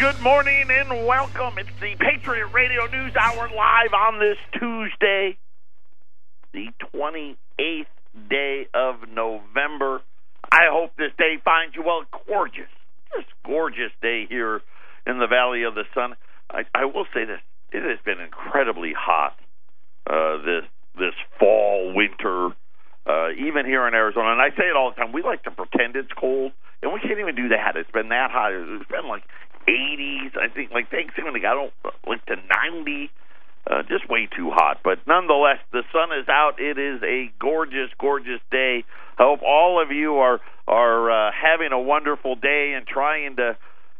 Good morning and welcome. It's the Patriot Radio News Hour live on this Tuesday, the 28th day of November. I hope this day finds you well. Gorgeous, just gorgeous day here in the Valley of the Sun. I, I will say this: it has been incredibly hot uh, this this fall, winter, uh, even here in Arizona. And I say it all the time: we like to pretend it's cold, and we can't even do that. It's been that hot. It's been like 80s. I think like Thanksgiving, they got like to 90. Uh, just way too hot. But nonetheless, the sun is out. It is a gorgeous, gorgeous day. I hope all of you are are uh, having a wonderful day and trying to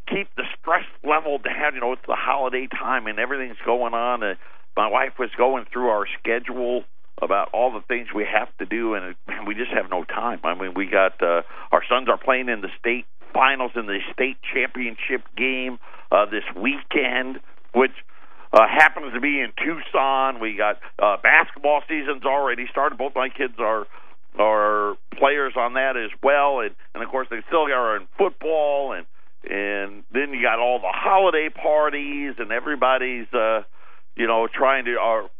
keep the stress level down. You know, it's the holiday time and everything's going on. Uh, my wife was going through our schedule about all the things we have to do, and man, we just have no time. I mean, we got uh, our sons are playing in the state finals in the state championship game uh, this weekend, which uh, happens to be in Tucson. We got uh, basketball season's already started. Both my kids are are players on that as well, and and of course they still are in football, and and then you got all the holiday parties, and everybody's uh, you know trying to. Our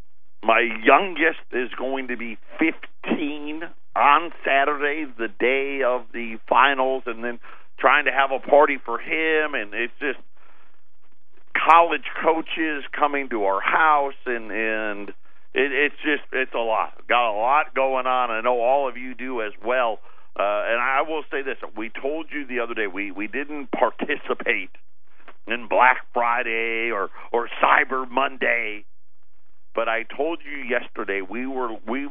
my youngest is going to be 15 on Saturday, the day of the finals, and then trying to have a party for him, and it's just college coaches coming to our house, and and it, it's just it's a lot. Got a lot going on. I know all of you do as well. Uh, and I will say this: we told you the other day we we didn't participate in Black Friday or or Cyber Monday, but I told you yesterday we were we,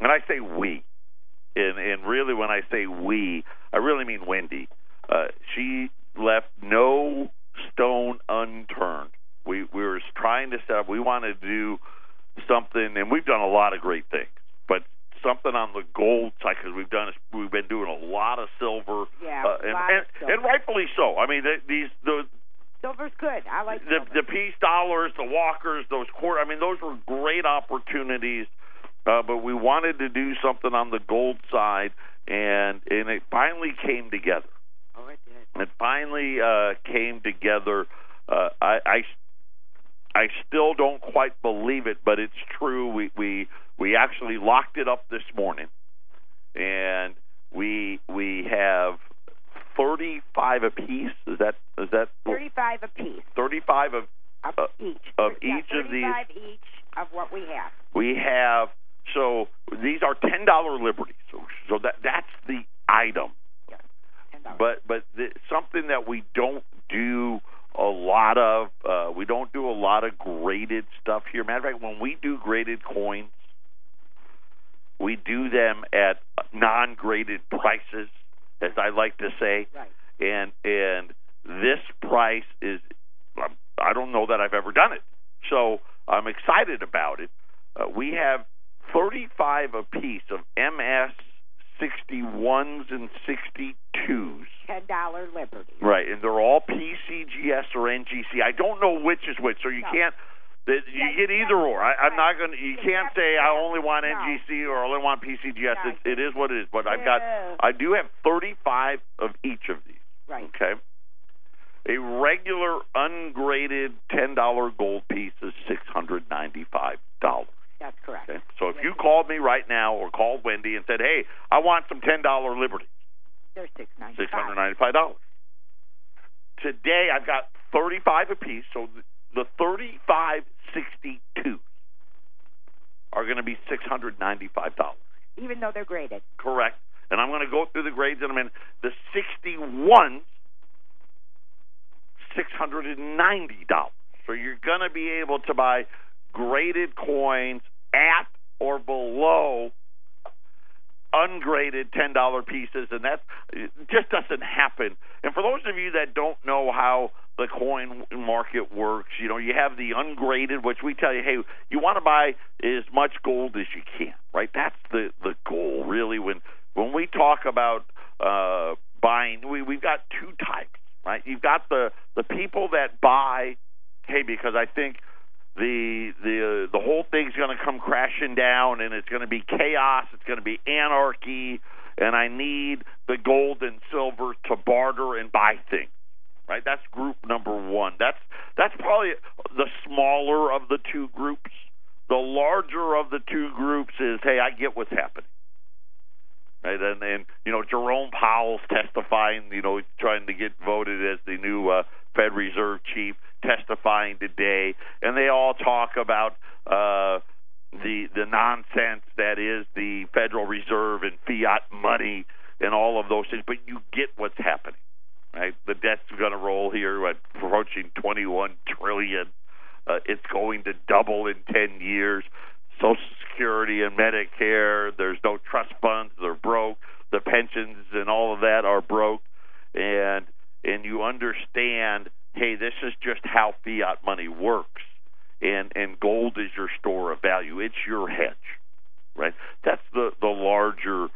and I say we, and and really when I say we, I really mean Wendy. Uh, she left no stone unturned. We we were trying to set up. We wanted to do something, and we've done a lot of great things, but something on the gold side because we've done we've been doing a lot of silver, Yeah, uh, and, and, silver. and rightfully so. I mean, the, these the Silver's good. I like the silver. the peace dollars, the walkers, those quarter. I mean, those were great opportunities. Uh, but we wanted to do something on the gold side, and and it finally came together. Oh, it did. It finally uh, came together. Uh, I, I I still don't quite believe it, but it's true. We we we actually locked it up this morning, and we we have thirty five apiece. Is that is that Thirty-five apiece thirty five of of Uh, each. of Yeah, each of these. Thirty-five each of what we have. we have so these are ten dollar liberties. So, so that that's the item. But but the, something that we don't do a lot of uh we don't do a lot of graded stuff here. Matter of fact when we do graded coins we do them at non graded prices as i like to say. Right. and and this price is um, i don't know that i've ever done it. So i'm excited about it. Uh, we have 35 apiece of ms 61s and 62s Ten dollar liberty. Right, and they're all PCGS or NGC. I don't know which is which, so you No. can't. The, you Yeah, get either or. I, I'm right. not going to. You can't say I only want no. NGC or I only want PCGS. No. It, it is what it is. But I've got. I do have 35 of each of these. Right. Okay. A regular ungraded ten dollar gold piece is six hundred ninety five dollars. That's correct. Okay. So if you called me right now or called Wendy and said, "Hey, I want some ten dollar Liberty," They're six ninety six hundred five. ninety five dollars. Today I've got thirty five apiece, so the thirty five sixty two are going to be six hundred ninety five dollars. Even though they're graded. Correct. And I'm going to go through the grades in a minute. The sixty ones, six hundred and ninety dollars. So you're going to be able to buy graded coins at or below ungraded ten dollar pieces, and that just doesn't happen. And for those of you that don't know how the coin market works, you know, you have the ungraded, which we tell you, hey, you want to buy as much gold as you can, right? That's the the goal, really. When when we talk about uh, buying, we we've got two types, right? You've got the the people that buy, hey, because I think the the uh, the whole thing's going to come crashing down and it's going to be chaos it's going to be anarchy and i need the gold and silver to barter and buy things right? That's group number one. That's that's probably the smaller of the two groups. The larger of the two groups is, hey, I get what's happening. Right, and, and you know Jerome Powell's testifying. You know, trying to get voted as the new uh, Fed Reserve chief, testifying today, and they all talk about uh, the the nonsense that is the Federal Reserve and fiat money and all of those things. But you get what's happening, right? The debt's going to roll here at approaching 21 trillion. Uh, it's going to double in 10 years. Social Security and Medicare, there's no trust funds, they're broke. The pensions and all of that are broke, and and you understand, hey, this is just how fiat money works, and and gold is your store of value. It's your hedge, right? That's the the larger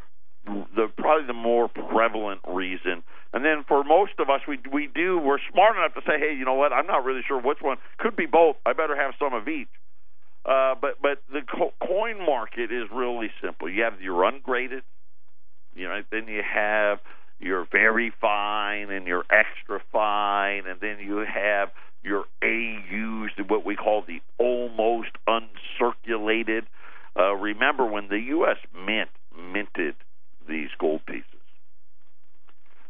the probably the more prevalent reason. And then for most of us, we we do we're smart enough to say, hey, you know what? I'm not really sure which one. Could be both. I better have some of each. Uh, but but the co- coin market is really simple. You have your ungraded, you know, then you have your very fine and your extra fine, and then you have your AUs, what we call the almost uncirculated. Uh, remember when the U.S. Mint minted these gold pieces,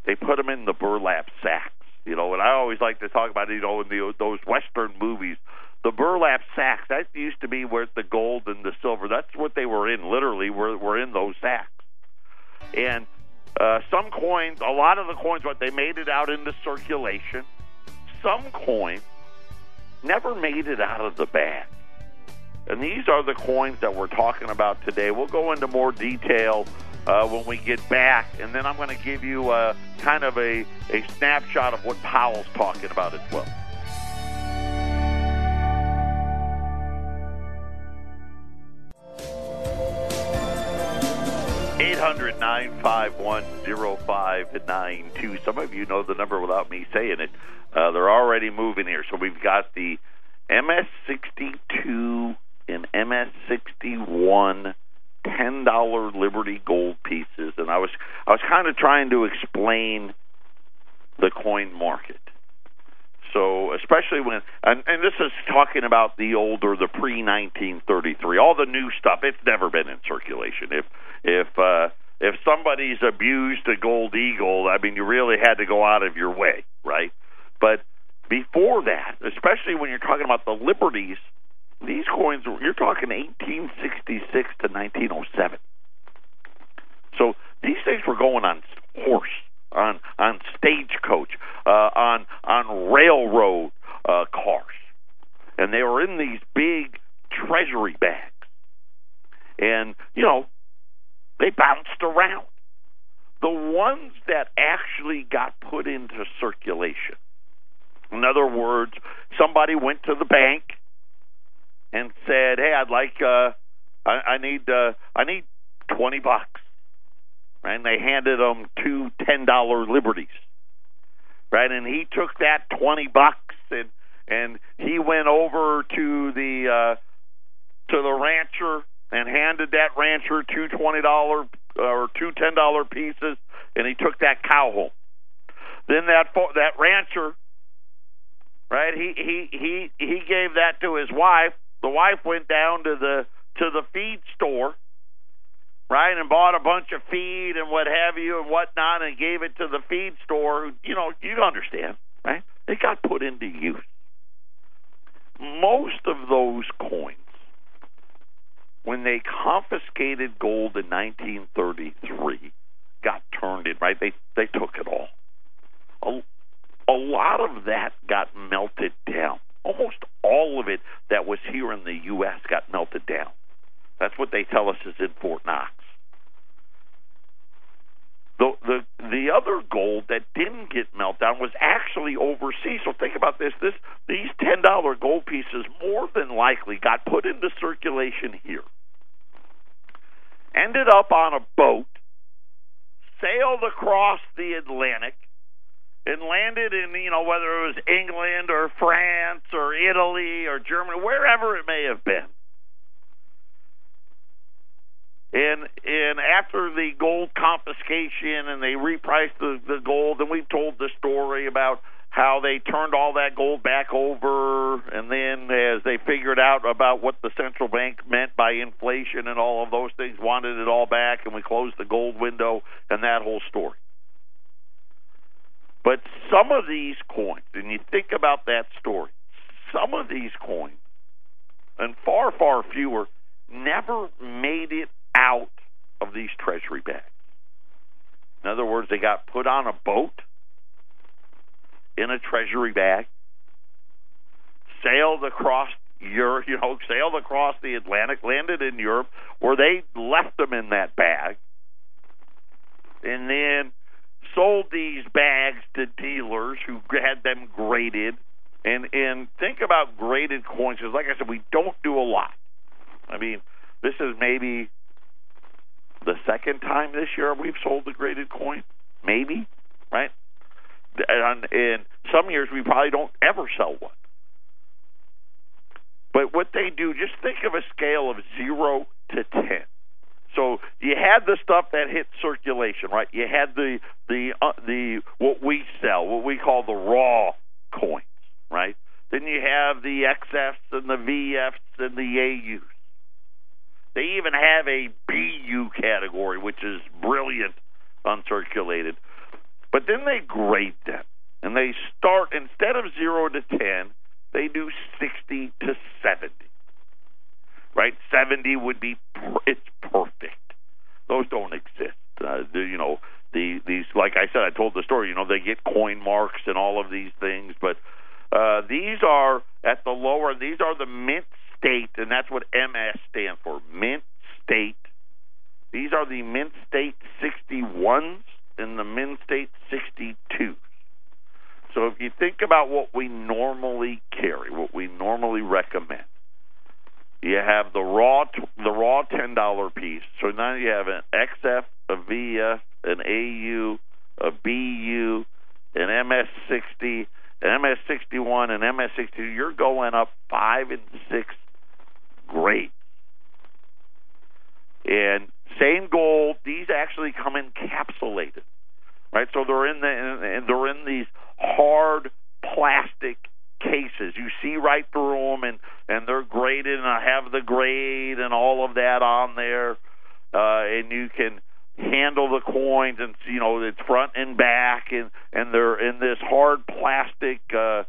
they put them in the burlap sacks. You know, and I always like to talk about, you know, in the, those Western movies, the burlap sacks that used to be where the gold and the silver. That's what they were in literally were were in those sacks. And uh, some coins a lot of the coins what they made it out into circulation. Some coins never made it out of the bag. And these are the coins that we're talking about today. We'll go into more detail uh, when we get back and then i'm going to give you uh, kind of a, a snapshot of what powell's talking about as well 800 951 0592. Some of you know the number without me saying it. Uh, they're already moving here. So we've got the MS62 and MS61 ten dollar Liberty gold pieces, and I was I was kind of trying to explain the coin market. So especially when and, and this is talking about the older, the pre nineteen thirty three, all the new stuff. It's never been in circulation. If if uh, if somebody's abused a gold eagle, I mean, you really had to go out of your way, right? But before that, especially when you're talking about the liberties, these coins you're talking 1866 to 1907. So these things were going on horse on on stagecoach, uh, on on railroad uh, cars, and they were in these big treasury bags, and you know they bounced around. The ones that actually got put into circulation, in other words, somebody went to the bank and said, "Hey, I'd like, uh, I, I need, uh, I need twenty bucks." and they handed him two ten dollar liberties, right? And he took that twenty bucks and and he went over to the uh, to the rancher and handed that rancher two twenty dollar uh, or two ten dollar pieces, and he took that cow home. Then that that rancher, right? He he he he gave that to his wife. The wife went down to the to the feed store right, and bought a bunch of feed and what have you and whatnot, and gave it to the feed store. You know, you understand, right? It got put into use. Most of those coins, when they confiscated gold in 1933, got turned in. Right, they they took it all. A, a lot of that got melted down. Almost all of it that was here in the U.S. got melted down. That's what they tell us is in Fort Knox. The the the other gold that didn't get melted down was actually overseas. So think about this: this these ten dollar gold pieces more than likely got put into circulation here, ended up on a boat, sailed across the Atlantic, and landed in you know whether it was England or France or Italy or Germany, wherever it may have been. And and after the gold confiscation and they repriced the, the gold, and we've told the story about how they turned all that gold back over, and then as they figured out about what the central bank meant by inflation and all of those things, wanted it all back, and we closed the gold window and that whole story. But some of these coins, and you think about that story, some of these coins, and far, far fewer, never made it out of these treasury bags. In other words, they got put on a boat in a treasury bag, sailed across Europe, you know, sailed across the Atlantic, landed in Europe, where they left them in that bag, and then sold these bags to dealers who had them graded. And and think about graded coins because, like I said, we don't do a lot. I mean, this is maybe the second time this year we've sold a graded coin, maybe, right? And in some years we probably don't ever sell one. But what they do, just think of a scale of zero to ten. So you had the stuff that hit circulation, right? You had the the uh, the what we sell, what we call the raw coins, right? Then you have the XFs and the VFs and the AUs. They even have a BU category, which is brilliant uncirculated. But then they grade them, and they start instead of zero to ten, they do sixty to seventy right? Seventy would be it's perfect. Those don't exist. Uh, the, you know, the these like I said, I told the story. You know, they get coin marks and all of these things, but uh, these are at the lower. These are the mint state, and that's what MS stands for. Mint state. These are the mint state sixty ones and the mint state sixty twos. So if you think about what we normally carry, what we normally recommend, you have the raw the raw ten dollar piece. So now you have an XF, a VF, an AU, a BU, an MS sixty, an MS sixty one, an MS sixty two. You're going up five and six grades. And same gold. These actually come encapsulated, right? So they're in the and they're in these hard plastic cases. You see right through them, and and they're graded, and I have the grade and all of that on there, uh, and you can handle the coins, and you know it's front and back, and and they're in this hard plastic uh,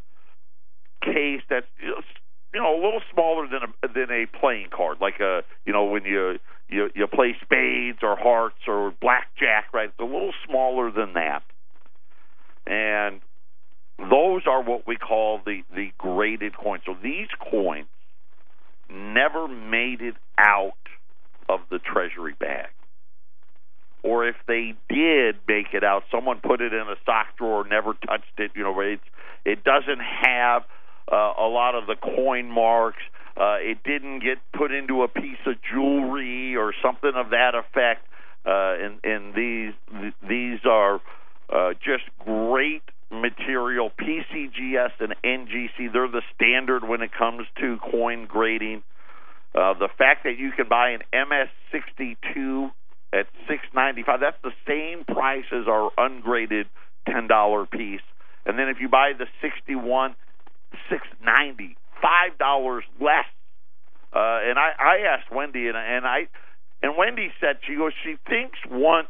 case that's you know a little smaller than a than a playing card, like a you know when you you you play spades or hearts or blackjack, right? It's a little smaller than that, and those are what we call the the graded coins. So these coins never made it out of the treasury bag. Or if they did make it out, someone put it in a sock drawer, never touched it. You know, it it doesn't have uh, a lot of the coin marks. Uh, it didn't get put into a piece of jewelry or something of that effect. Uh, and, and these these are uh, just great material. PCGS and NGC, they're the standard when it comes to coin grading. Uh, the fact that you can buy an MS62 at 695 that's the same price as our ungraded $10 piece. And then if you buy the 61, 690 five dollars less. Uh, and I, I asked Wendy, and, and I, and Wendy said she goes, she thinks once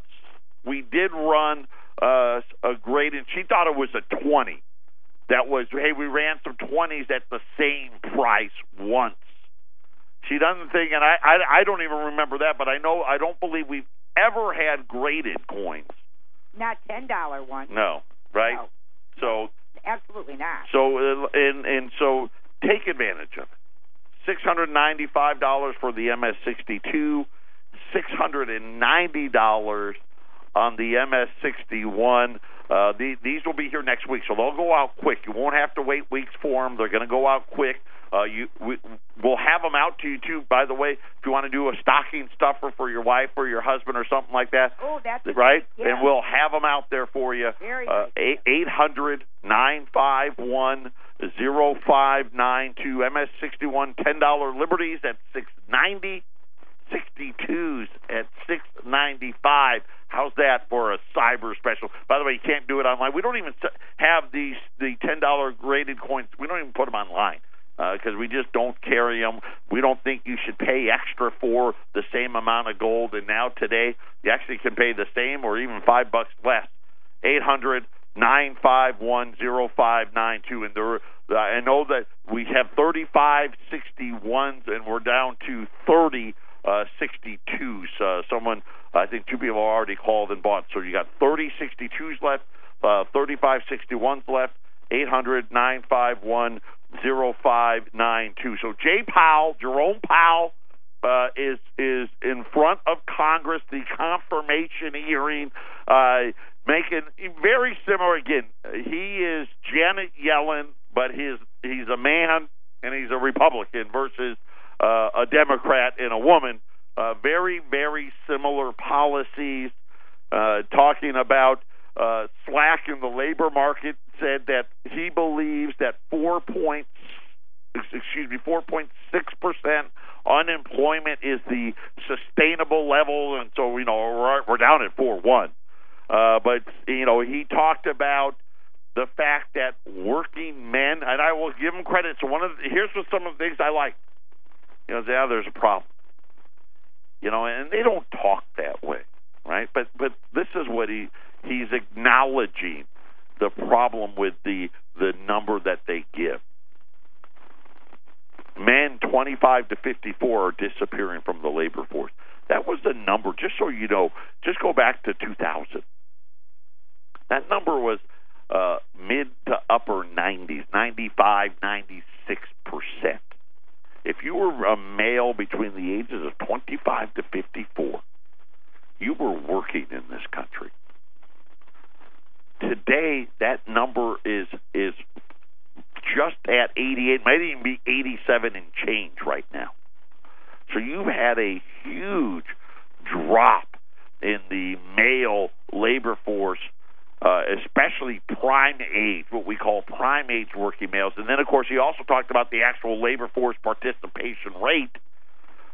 we did run uh, a grade, and she thought it was a 20. That was, hey, we ran some 20s at the same price once. She doesn't think, and I, I, I don't even remember that, but I know, I don't believe we've ever had graded coins. Not ten dollar ones. No, right? No. So absolutely not. So uh, and and so take advantage of it. Six hundred ninety five dollars for the MS sixty two, six hundred and ninety dollars on the MS61. Uh, the, these will be here next week, so they'll go out quick. You won't have to wait weeks for them. They're going to go out quick. Uh, you, we, we'll have them out to you too. By the way, if you want to do a stocking stuffer for your wife or your husband or something like that, oh, that's right. Yeah. And we'll have them out there for you. Very uh, eight hundred nine five one zero five nine two MS sixty one ten dollar liberties at six ninety. 62s at 695 How's that for a cyber special? By the way, you can't do it online. We don't even have these the ten dollar graded coins. We don't even put them online because uh, we just don't carry them. We don't think you should pay extra for the same amount of gold. And now today, you actually can pay the same or even five bucks less. Eight hundred nine five one zero five nine two. And there, uh, I know that we have thirty five sixty ones, and we're down to thirty uh, sixty twos. Uh, someone, I think two people already called and bought. So you got thirty sixty twos left, uh, thirty five sixty ones left. Eight hundred nine five one zero five nine two. So Jay Powell, Jerome Powell, uh, is is in front of Congress. The confirmation hearing, uh, making very similar. Again, he is Janet Yellen, but his he's a man and he's a Republican versus uh, a Democrat and a woman. Uh, very very similar policies. Uh, talking about uh, Slack in the labor market said that he believes that four point excuse me four point six percent unemployment is the sustainable level, and so you know we're, we're down at four one. Uh, but you know he talked about the fact that working men, and I will give him credit. So one of the, here's what some of the things I like. You know, yeah, there's a problem. You know, and they don't talk that way, right? But but this is what he he's acknowledging the problem with the the number that they give. Men 25 to 54 are disappearing from the labor force. That was the number. Just so you know, just go back to 2000. That number was uh, mid to upper 90s, 95, 96 percent. If you were a male between the ages of 25 to 54, you were working in country. Today, that number is is just at 88, might even be 87 and change right now. So you've had a huge drop in the male labor force, uh, especially prime age, what we call prime age working males. And then, of course, he also talked about the actual labor force participation rate,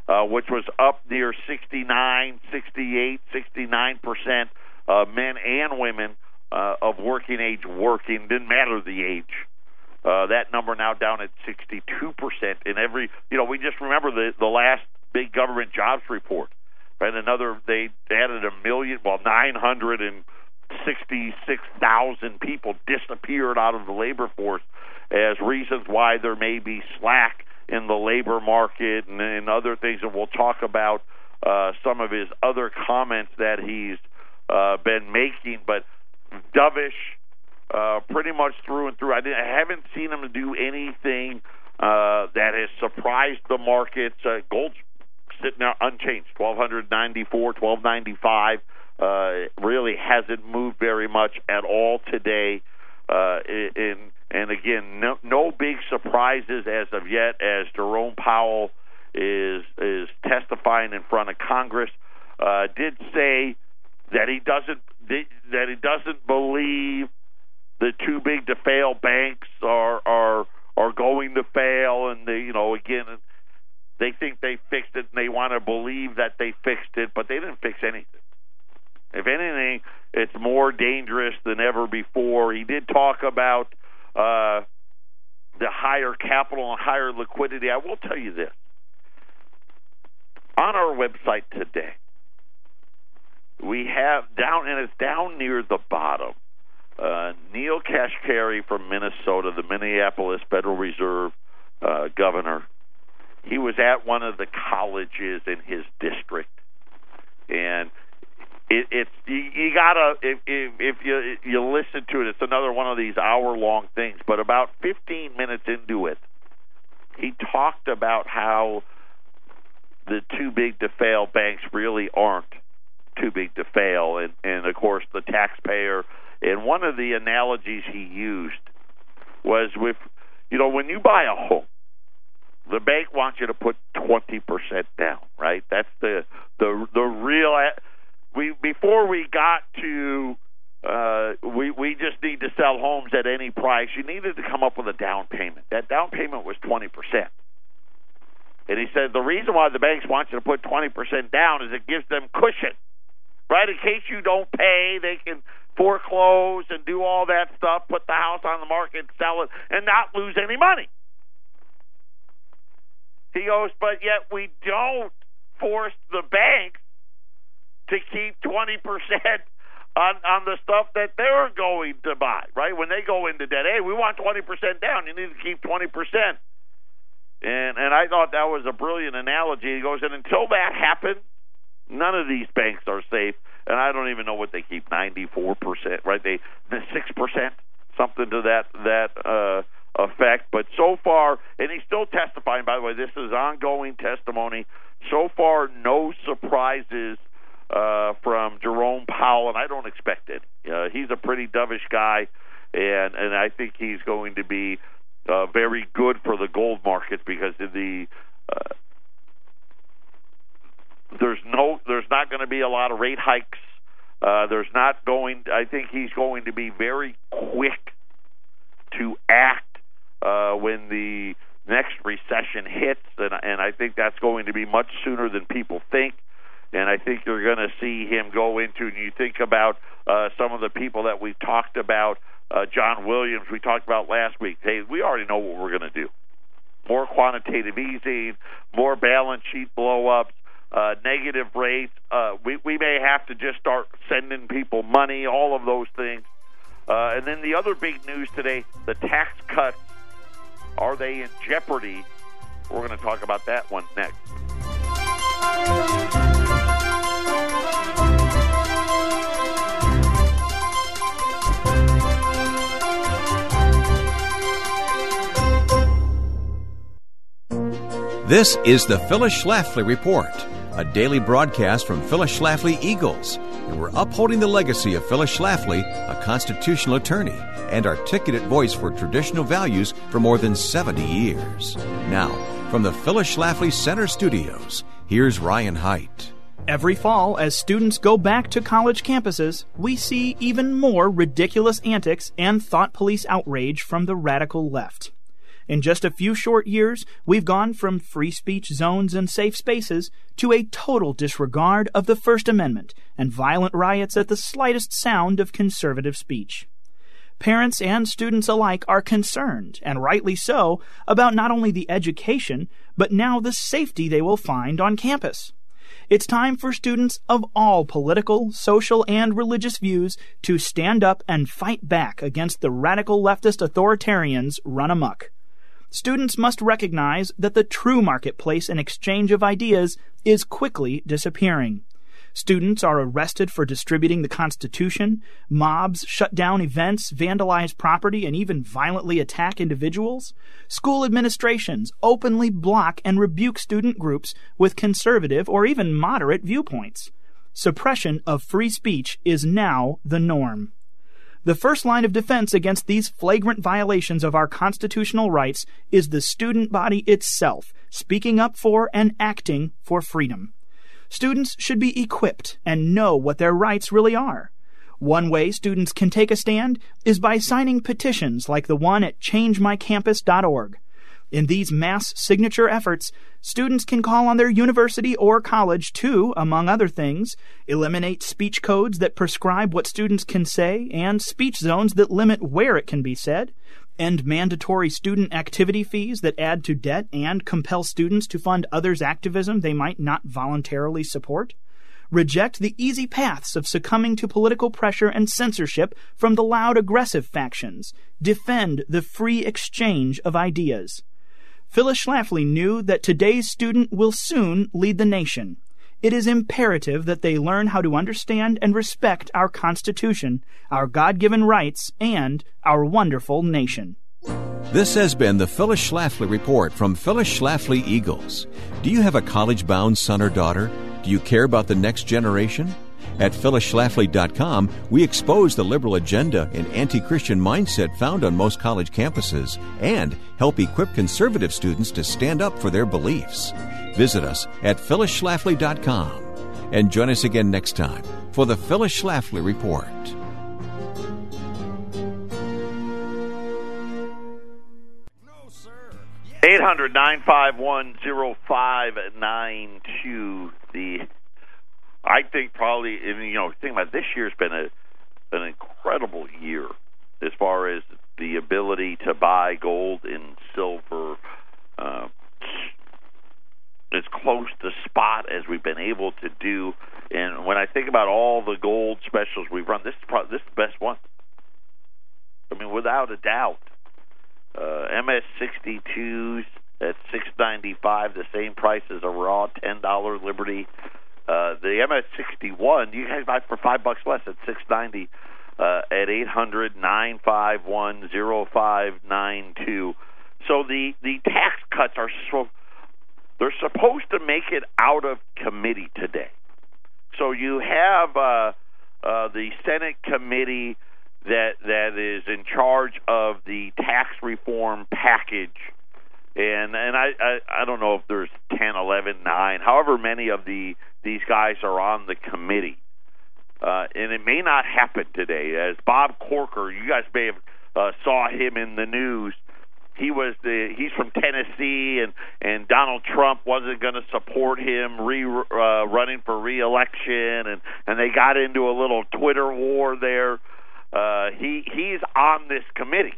uh, which was up near 69, 68, 69 percent, uh, men and women uh, of working age working. Didn't matter the age. Uh, that number now down at 62 percent. In every, you know, we just remember the the last big government jobs report. Right, another they added a million, well, 966,000 people disappeared out of the labor force as reasons why there may be slack in the labor market and, and other things. And we'll talk about uh, some of his other comments that he's uh, been making. But dovish, uh, pretty much through and through. I, didn't, I haven't seen him do anything uh, that has surprised the markets. Uh, gold's sitting there unchanged, twelve hundred ninety four, twelve ninety five. Uh, really hasn't moved very much at all today. Uh, in, and again, no, no big surprises as of yet. As Jerome Powell is is testifying in front of Congress, uh, did say that he doesn't that he doesn't believe the too big to fail banks are are are going to fail, and they you know again they think they fixed it and they want to believe that they fixed it, but they didn't fix anything. If anything, it's more dangerous than ever before. He did talk about uh, the higher capital and higher liquidity. I will tell you this on our website today we have down, and it's down near the bottom. Uh, Neel Kashkari from Minnesota, the Minneapolis Federal Reserve uh, governor, he was at one of the colleges in his district, and it, it's you, you gotta if, if if you you listen to it, it's another one of these hour long things. But about 15 minutes into it, he talked about how the too big to fail banks really aren't too big to fail, and and of course the taxpayer. And one of the analogies he used was with, you know, when you buy a home, the bank wants you to put twenty percent down, right? That's the the the real. We before we got to uh, we we just need to sell homes at any price. You needed to come up with a down payment. That down payment was twenty percent. And he said the reason why the banks want you to put twenty percent down is it gives them cushion right? In case you don't pay, they can foreclose and do all that stuff, put the house on the market, sell it, and not lose any money. He goes, but yet we don't force the banks to keep 20% on, on the stuff that they're going to buy, right? When they go into debt, hey, we want 20% down. You need to keep 20%. And, and I thought that was a brilliant analogy. He goes, and until that happens, none of these banks are safe. And I don't even know what they keep, 94%, right? They, the 6%, something to that, that, uh, effect. But so far, and he's still testifying, by the way, this is ongoing testimony. So far, no surprises uh, from Jerome Powell, and I don't expect it. Uh, he's a pretty dovish guy, and and I think he's going to be uh, very good for the gold market because the uh, there's no there's not going to be a lot of rate hikes. Uh, there's not going. I think he's going to be very quick to act uh, when the next recession hits, and, and I think that's going to be much sooner than people think. And I think you're going to see him go into, and you think about uh, some of the people that we've talked about, uh, John Williams, we talked about last week. Hey, we already know what we're going to do. More quantitative easing, more balance sheet blowups, uh, negative rates. Uh, we, we may have to just start sending people money, all of those things. Uh, and then the other big news today the tax cuts are they in jeopardy? We're going to talk about that one next. This is the Phyllis Schlafly Report, a daily broadcast from Phyllis Schlafly Eagles, and we're upholding the legacy of Phyllis Schlafly, a constitutional attorney and articulate voice for traditional values for more than 70 years. Now, from the Phyllis Schlafly Center Studios, here's Ryan Haidt. Every fall, as students go back to college campuses, we see even more ridiculous antics and thought police outrage from the radical left. In just a few short years, we've gone from free speech zones and safe spaces to a total disregard of the First Amendment and violent riots at the slightest sound of conservative speech. Parents and students alike are concerned, and rightly so, about not only the education, but now the safety they will find on campus. It's time for students of all political, social, and religious views to stand up and fight back against the radical leftist authoritarians run amok. Students must recognize that the true marketplace and exchange of ideas is quickly disappearing. Students are arrested for distributing the Constitution. Mobs shut down events, vandalize property, and even violently attack individuals. School administrations openly block and rebuke student groups with conservative or even moderate viewpoints. Suppression of free speech is now the norm. The first line of defense against these flagrant violations of our constitutional rights is the student body itself, speaking up for and acting for freedom. Students should be equipped and know what their rights really are. One way students can take a stand is by signing petitions like the one at changemycampus.org. In these mass signature efforts, students can call on their university or college to, among other things, eliminate speech codes that prescribe what students can say and speech zones that limit where it can be said, end mandatory student activity fees that add to debt and compel students to fund others' activism they might not voluntarily support, reject the easy paths of succumbing to political pressure and censorship from the loud aggressive factions, defend the free exchange of ideas. Phyllis Schlafly knew that today's student will soon lead the nation, it is imperative that they learn how to understand and respect our Constitution, our God given rights, and our wonderful nation. This has been the Phyllis Schlafly Report from Phyllis Schlafly Eagles. Do you have a college bound son or daughter? Do you care about the next generation? At phyllisschlafly.com, we expose the liberal agenda and anti Christian mindset found on most college campuses and help equip conservative students to stand up for their beliefs. Visit us at phyllisschlafly.com and join us again next time for the Phyllis Schlafly Report. Eight hundred nine five one zero five nine two. The I think probably, you know, think about it, this year's been a an incredible year as far as the ability to buy gold and silver uh, as close to spot as we've been able to do. And when I think about all the gold specials we've run, this is probably this is the best one. I mean, without a doubt. Uh, MS62s at 695, the same price as a raw $10 Liberty. Uh, the MS61, you can buy for five bucks less at 690 uh, at eight hundred nine five one zero five nine two. So the the tax cuts are so they're supposed to make it out of committee today. So you have uh, uh, the Senate committee that that is in charge of the tax reform package, and and I I, I don't know if there's ten, eleven, nine, however many of the these guys are on the committee uh, and it may not happen today. As Bob Corker, you guys may have uh, saw him in the news. He was the he's from Tennessee, and and Donald Trump wasn't going to support him re uh, running for reelection, and and they got into a little Twitter war there. Uh, he he's on this committee,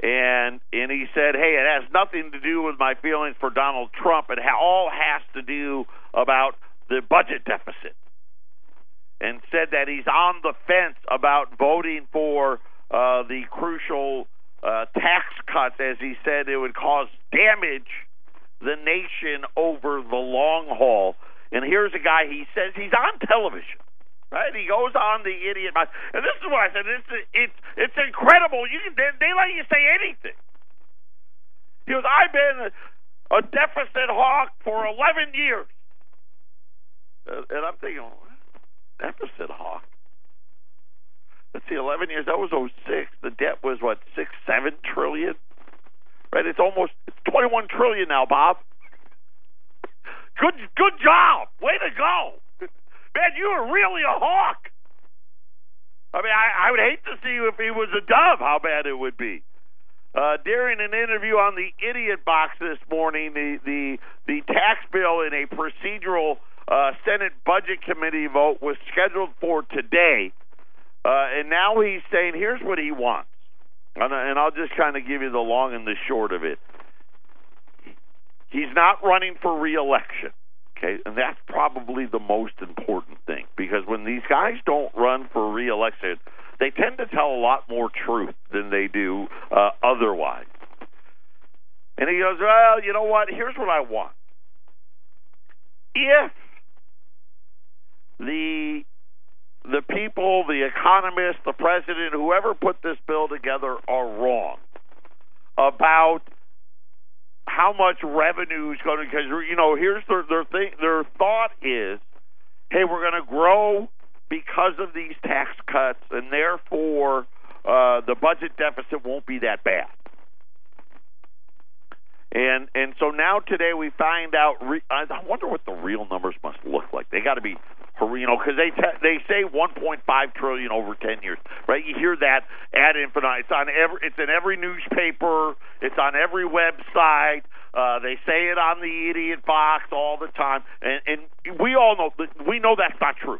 and and he said, "Hey, it has nothing to do with my feelings for Donald Trump. It all has to do about the budget deficit." and said that he's on the fence about voting for uh, the crucial uh, tax cuts, as he said it would cause damage the nation over the long haul. And here's a guy. He says he's on television. Right, he goes on the idiot, and this is what I said. It's it's it's incredible. You can they, they let you say anything. He goes, I've been a deficit hawk for 11 years, uh, and I'm thinking, deficit hawk. Let's see, 11 years, that was 06. The debt was, what, 6, 7 trillion? Right? It's almost it's 21 trillion now, Bob. Good, good job. Way to go. Man, you were really a hawk. I mean, I, I would hate to see if he was a dove, how bad it would be. Uh, during an interview on the Idiot Box this morning, the, the the tax bill in a procedural uh, Senate Budget Committee vote was scheduled for today, uh, and now he's saying here's what he wants, and, and I'll just kind of give you the long and the short of it. He's not running for reelection. Okay, and that's probably the most important thing because when these guys don't run for reelection, they tend to tell a lot more truth than they do uh, otherwise. And he goes, Well, you know what? Here's what I want. If the the people, the economists, the president, whoever put this bill together are wrong about how much revenue is going to because you know here's their their thing their thought is hey we're going to grow because of these tax cuts and therefore uh, the budget deficit won't be that bad and and so now today we find out. Re- I wonder what the real numbers must look like. They got to be, you know, because they te- they say 1.5 trillion over 10 years, right? You hear that ad infinitum. It's on every. It's in every newspaper. It's on every website. Uh, they say it on the idiot box all the time, and and we all know we know that's not true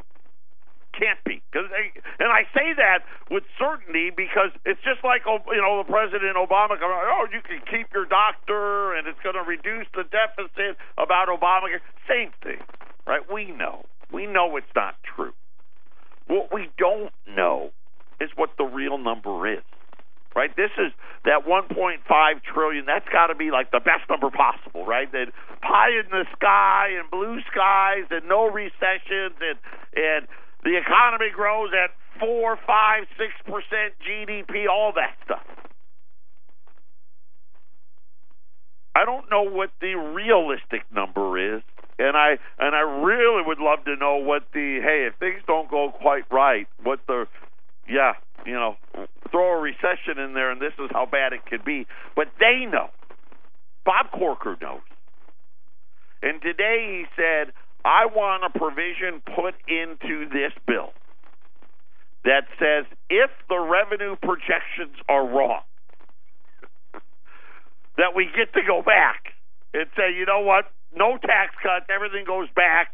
can't be. Cause they, and I say that with certainty because it's just like oh, you know the President Obama. Oh, you can keep your doctor, and it's going to reduce the deficit. About Obama, same thing, right? We know, we know it's not true. What we don't know is what the real number is. Right, this is that 1.5 trillion. That's got to be like the best number possible, right? That pie in the sky and blue skies and no recessions and and the economy grows at four, five, six percent GDP, all that stuff. I don't know what the realistic number is, and I and I really would love to know what the hey, if things don't go quite right, what the yeah, you know, throw a recession in there, and this is how bad it could be. But they know. Bob Corker knows. And today he said, I want a provision put into this bill that says if the revenue projections are wrong, that we get to go back and say, you know what, no tax cuts, everything goes back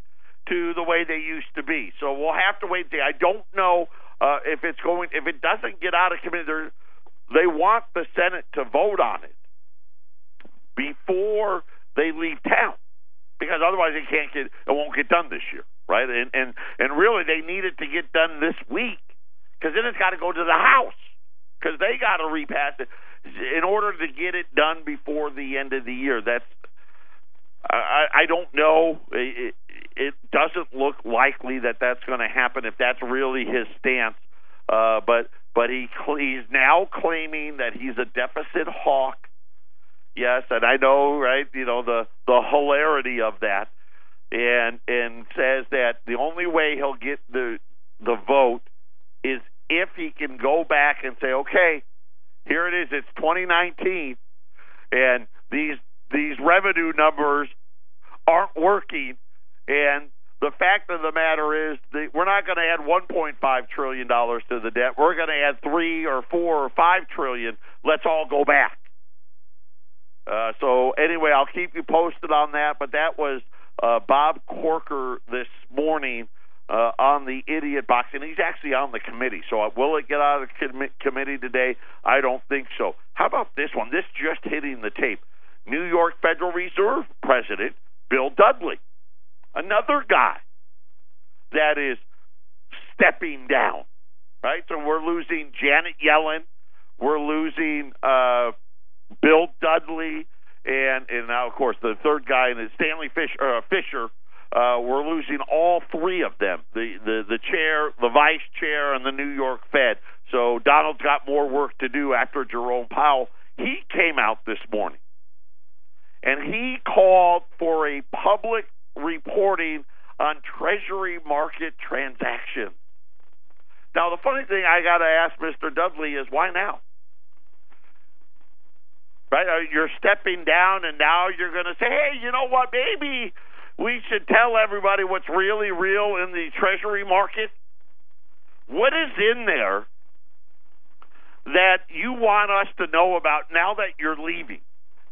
to the way they used to be. So we'll have to wait. I don't know uh, if it's going. If it doesn't get out of committee, they're- want the Senate to vote on it before they leave town, because otherwise they can't get. It won't get done this year, right? And and and really, they need it to get done this week, because then it's got to go to the House, because they got to repass it in order to get it done before the end of the year. That's I, I don't know. It, it doesn't look likely that that's going to happen if that's really his stance. Uh, but but he he's now claiming that he's a deficit hawk. Yes, and I know, right? You know the the hilarity of that, and and says that the only way he'll get the the vote is if he can go back and say, okay, here it is. It's 2019, and these these revenue numbers aren't working. And the fact of the matter is, that we're not going to add 1.5 trillion dollars to the debt. We're going to add three or four or five trillion. Let's all go back. Uh, so anyway, I'll keep you posted on that. But that was uh, Bob Corker this morning uh, on the idiot box, and he's actually on the committee. So uh, will it get out of the com- committee today? I don't think so. How about this one? This just hitting the tape. New York Federal Reserve President Bill Dudley, another guy that is stepping down. Right, so we're losing Janet Yellen, we're losing uh, Bill Dudley, and and now of course the third guy is Stanley Fish, uh, Fisher. Uh, we're losing all three of them the, the the chair, the vice chair, and the New York Fed. So Donald's got more work to do after Jerome Powell. He came out this morning and he called for a public reporting on Treasury market transactions. Now, the funny thing I got to ask Mr. Dudley is why now? Right? Uh, You're stepping down, and now you're going to say, hey, you know what? Maybe we should tell everybody what's really real in the Treasury market. What is in there that you want us to know about now that you're leaving?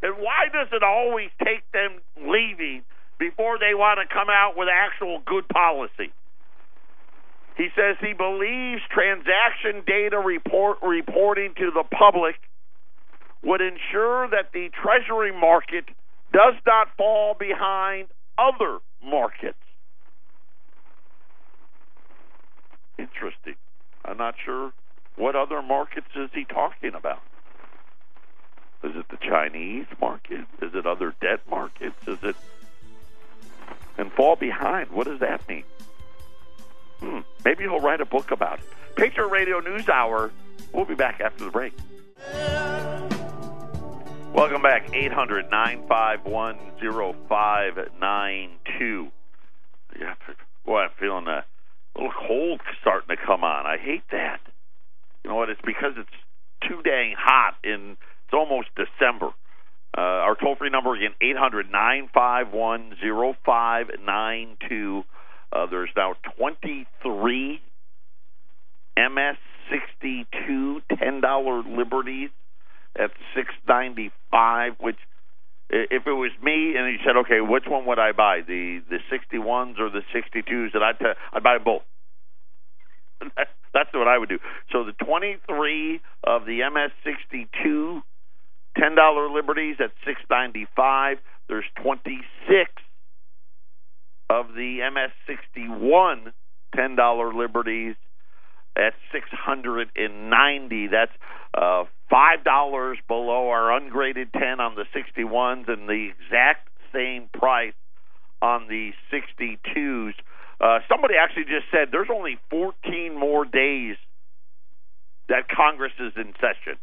And why does it always take them leaving before they want to come out with actual good policy? He says he believes transaction data report reporting to the public would ensure that the treasury market does not fall behind other markets. Interesting. I'm not sure what other markets is he talking about. Is it the Chinese market? Is it other debt markets? Is it and fall behind? What does that mean? Hmm. Maybe he'll write a book about it. Patriot Radio News Hour. We'll be back after the break. Welcome back. 800 951 0592. Yeah, boy, I'm feeling a little cold starting to come on. I hate that. You know what? It's because it's too dang hot in it's almost December. Uh, our toll free number again, 800 951 0592. Uh, There's now 23 MS 62 $10 Liberties at 695 which if it was me and you said, okay, which one would I buy, the the 61s or the 62s? And I'd, t- I'd buy both. That's what I would do. So the 23 of the MS62 $10 Liberties at 695 There's 26 of the MS61 $10 Liberties at 690 That's uh, $5 below our ungraded 10 on the 61s and the exact same price on the 62s. Uh, somebody actually just said there's only 14 more days that Congress is in session.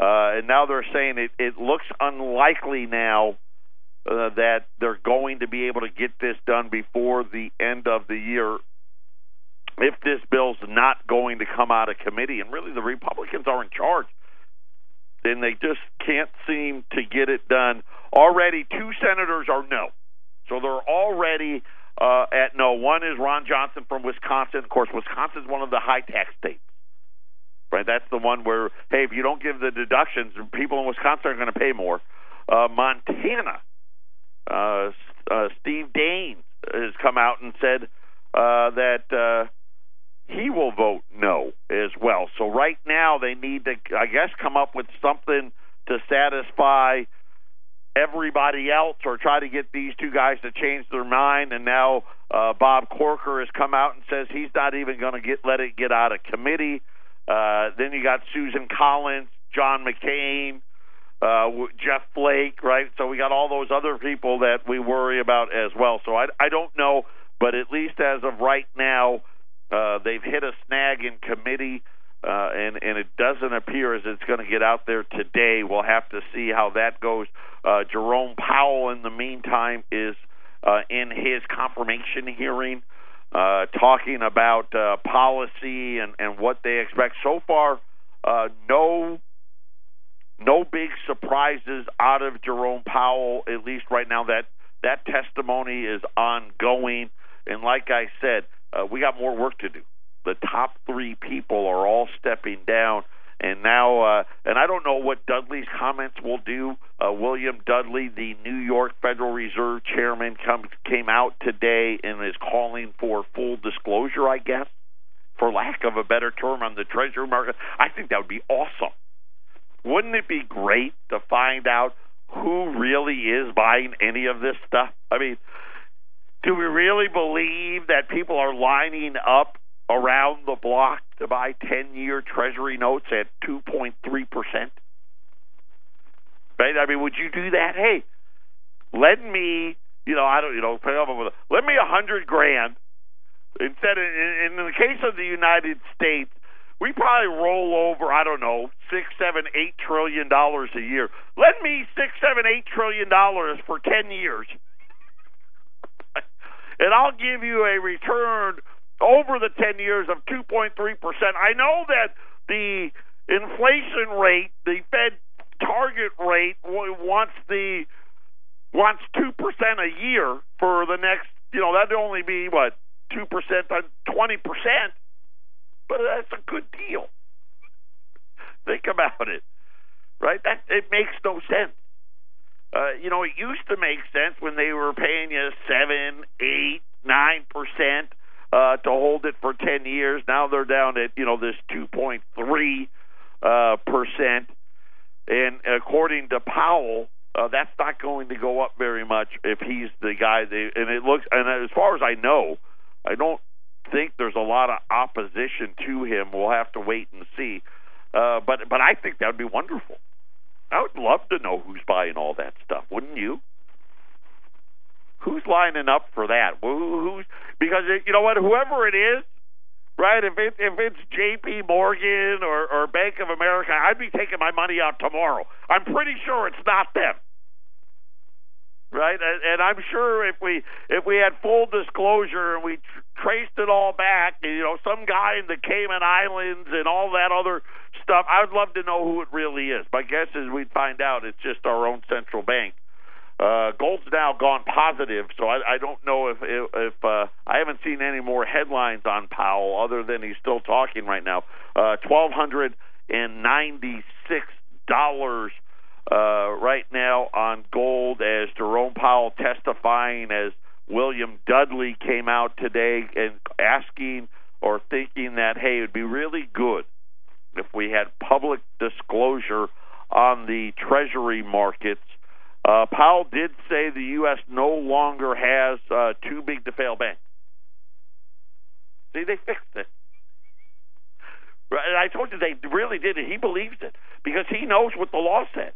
Uh, and now they're saying it, it looks unlikely now uh, that they're going to be able to get this done before the end of the year if this bill's not going to come out of committee. And really, the Republicans are in charge. Then they just can't seem to get it done. Already, two senators are no. So they're already uh, at no. One is Ron Johnson from Wisconsin. Of course, Wisconsin's one of the high tax states. Right, that's the one where hey, if you don't give the deductions, people in Wisconsin are going to pay more. Uh, Montana, uh, uh, Steve Daines has come out and said uh, that uh, he will vote no as well. So right now they need to, I guess, come up with something to satisfy everybody else or try to get these two guys to change their mind. And now uh, Bob Corker has come out and says he's not even going to get let it get out of committee. Uh, then you got Susan Collins, John McCain, uh, Jeff Flake, right? So we got all those other people that we worry about as well. So I, I don't know, but at least as of right now, uh, they've hit a snag in committee. Uh, and and it doesn't appear as it's going to get out there today. We'll have to see how that goes. Uh, Jerome Powell, in the meantime, is uh, in his confirmation hearing, uh, talking about uh, policy and and what they expect. So far, uh, no no big surprises out of Jerome Powell. At least right now, that that testimony is ongoing. And like I said, uh, we got more work to do the top three people are all stepping down. And now, uh, and I don't know what Dudley's comments will do. Uh, William Dudley, the New York Federal Reserve chairman, come, came out today and is calling for full disclosure, I guess, for lack of a better term, on the Treasury market. I think that would be awesome. Wouldn't it be great to find out who really is buying any of this stuff? I mean, do we really believe that people are lining up around the block to buy 10 year Treasury notes at 2.3%? Right? I mean, would you do that? Hey, lend me, you know, I don't, you know, pay off with, lend me a hundred grand. Instead, in, in the case of the United States, we probably roll over, I don't know, six, seven, eight trillion dollars a year. Lend me six, seven, eight trillion dollars for ten years, and I'll give you a return over the 10 years of 2.3%. I know that the inflation rate, the Fed target rate wants the wants 2% a year for the next, you know, that'd only be what 2% on 20%, but that's a good deal. Think about it. Right? That it makes no sense. Uh, you know, it used to make sense when they were paying you seven, eight, nine percent uh, to hold it for 10 years. Now they're down at, you know, this 2.3 uh, percent. And according to Powell, uh, that's not going to go up very much if he's the guy. They, and it looks, and as far as I know, I don't think there's a lot of opposition to him. We'll have to wait and see. Uh, but but I think that would be wonderful. I would love to know who's buying all that stuff, wouldn't you? Who's lining up for that? Who's because uh, you know what, whoever it is, right? If it if it's J.P. Morgan or or Bank of America, I'd be taking my money out tomorrow. I'm pretty sure it's not them, right? And, and I'm sure if we if we had full disclosure and we tr- traced it all back, you know, some guy in the Cayman Islands and all that other stuff, I would love to know who it really is. My guess is we'd find out it's just our own central bank. Uh, gold's now gone positive, so I, I don't know if if, if uh, I haven't seen any more headlines on Powell other than he's still talking right now. Uh, Twelve hundred and ninety six dollars uh, right now on gold as Jerome Powell testifying as William Dudley came out today and asking or thinking that hey, it would be really good if we had public disclosure on the Treasury markets uh, Powell did say the U.S. no longer has uh, too big to fail banks. See, they fixed it. And I told you they really did it. He believes it because he knows what the law says.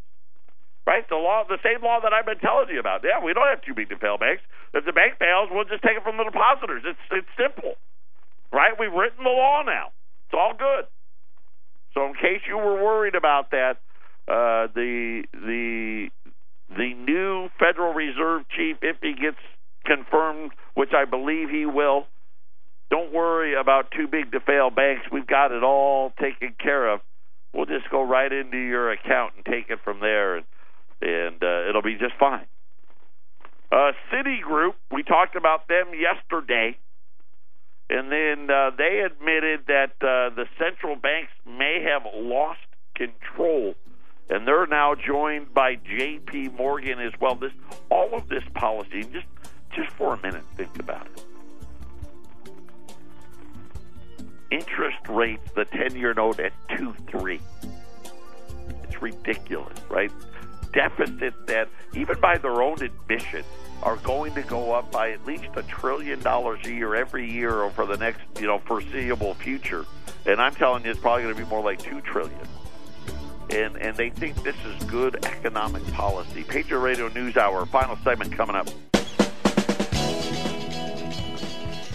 Right? The law, the same law that I've been telling you about. Yeah, we don't have too big to fail banks. If the bank fails, we'll just take it from the depositors. It's it's simple. Right? We've written the law now. It's all good. So in case you were worried about that, uh, the the the new Federal Reserve chief, if he gets confirmed, which I believe he will, don't worry about too big to fail banks. We've got it all taken care of. We'll just go right into your account and take it from there, and and uh, it'll be just fine. Uh, Citigroup, we talked about them yesterday, and then uh, they admitted that uh, the central banks may have lost control and they're now joined by J.P. Morgan as well. This all of this policy, just just for a minute, think about it. interest rates, the 10 year note at 2 3. It's ridiculous, right? Deficits that, even by their own admission, are going to go up by at least a trillion dollars a year every year for the next, you know, foreseeable future. And I'm telling you, it's probably going to be more like two trillion. And and they think this is good economic policy. Patriot Radio News Hour, final segment coming up.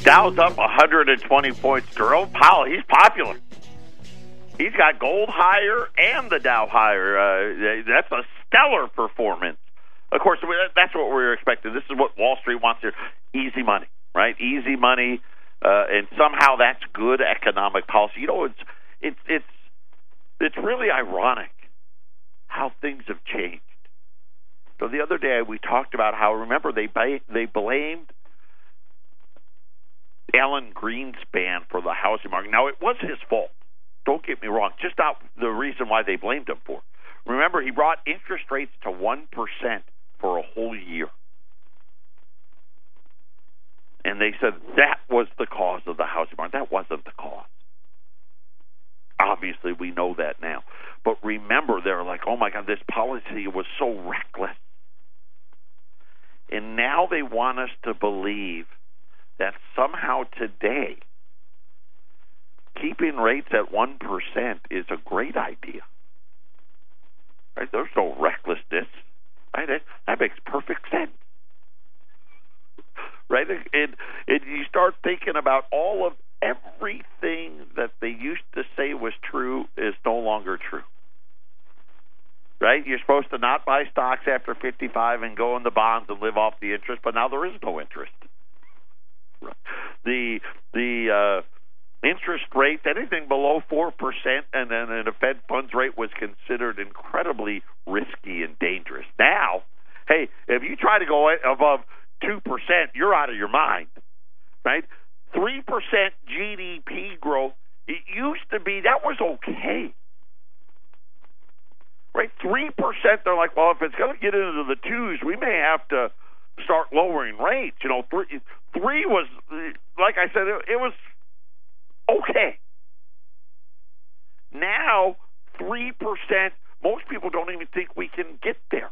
Dow's up 120 points. Jerome Powell, he's popular. He's got gold higher and the Dow higher. Uh, that's a stellar performance. Of course, that's what we're expecting. This is what Wall Street wants here: easy money, right? Easy money, uh, and somehow that's good economic policy. You know, it's it's it's it's really ironic how things have changed. So the other day we talked about how remember they they blamed Alan Greenspan for the housing market. Now it was his fault. Don't get me wrong. Just not the reason why they blamed him for. Remember, he brought interest rates to one percent for a whole year. And they said that was the cause of the housing market. That wasn't the cause. Obviously, we know that now. But remember, they're like, oh my God, this policy was so reckless. And now they want us to believe that somehow today, keeping rates at 1% is a great idea. Right? There's no recklessness Right? That, makes perfect sense. Right? And, and you start thinking about all of everything that they used to say was true is no longer true. Right? You're supposed to not buy stocks after 55 and go in the bonds and live off the interest, but now there is no interest. The the uh, interest rate, anything below 4%, and then a Fed funds rate was considered incredibly risky and dangerous. Now, hey, if you try to go above 2%, you're out of your mind, right? 3% GDP growth, it used to be, that was okay. Right? 3%, they're like, well, if it's going to get into the twos, we may have to start lowering rates. You know, three, three was, like I said, it, it was okay. Now, 3%, most people don't even think we can get there.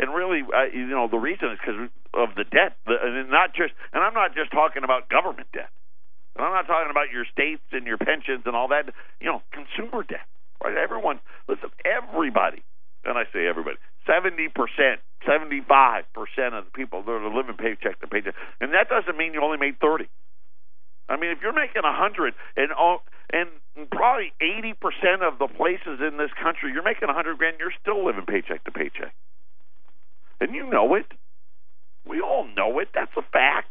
And really, uh, you know, the reason is because of the debt. The, and not just, and I'm not just talking about government debt. And I'm not talking about your states and your pensions and all that. You know, consumer debt. Right? Everyone, listen, everybody, and I say everybody, 70%, 75% of the people that are living paycheck to paycheck. And that doesn't mean you only made 30. I mean, if you're making a hundred and and probably eighty percent of the places in this country, you're making a hundred grand, you're still living paycheck to paycheck, and you know it. We all know it. That's a fact.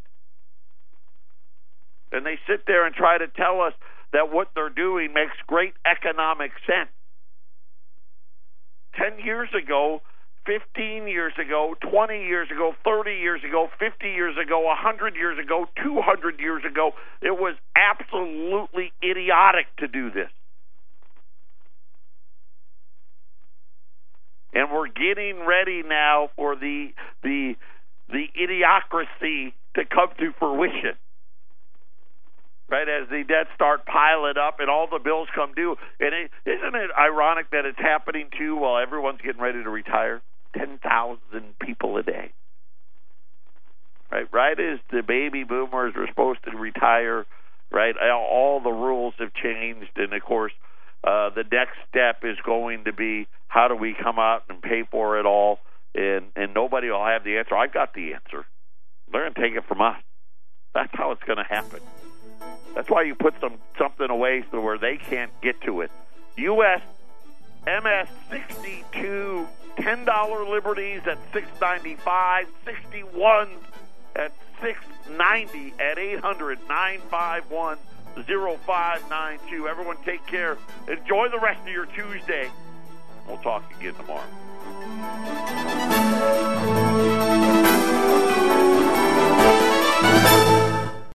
And they sit there and try to tell us that what they're doing makes great economic sense. Ten years ago, 15 years ago, 20 years ago, 30 years ago, 50 years ago, 100 years ago, 200 years ago. It was absolutely idiotic to do this. And we're getting ready now for the the the idiocracy to come to fruition. Right as the debts start piling up and all the bills come due, and is isn't it ironic that it's happening too while everyone's getting ready to retire? 10,000 people a day. Right, right as the baby boomers were supposed to retire, right? All the rules have changed, and of course, uh, the next step is going to be how do we come out and pay for it all, and and nobody will have the answer. I've got the answer. They're going to take it from us. That's how it's going to happen. That's why you put some something away so where they can't get to it. U.S. MS 62 $10 liberties at 695 61 at 690 at 800 951 0592. Everyone take care. Enjoy the rest of your Tuesday. We'll talk again tomorrow.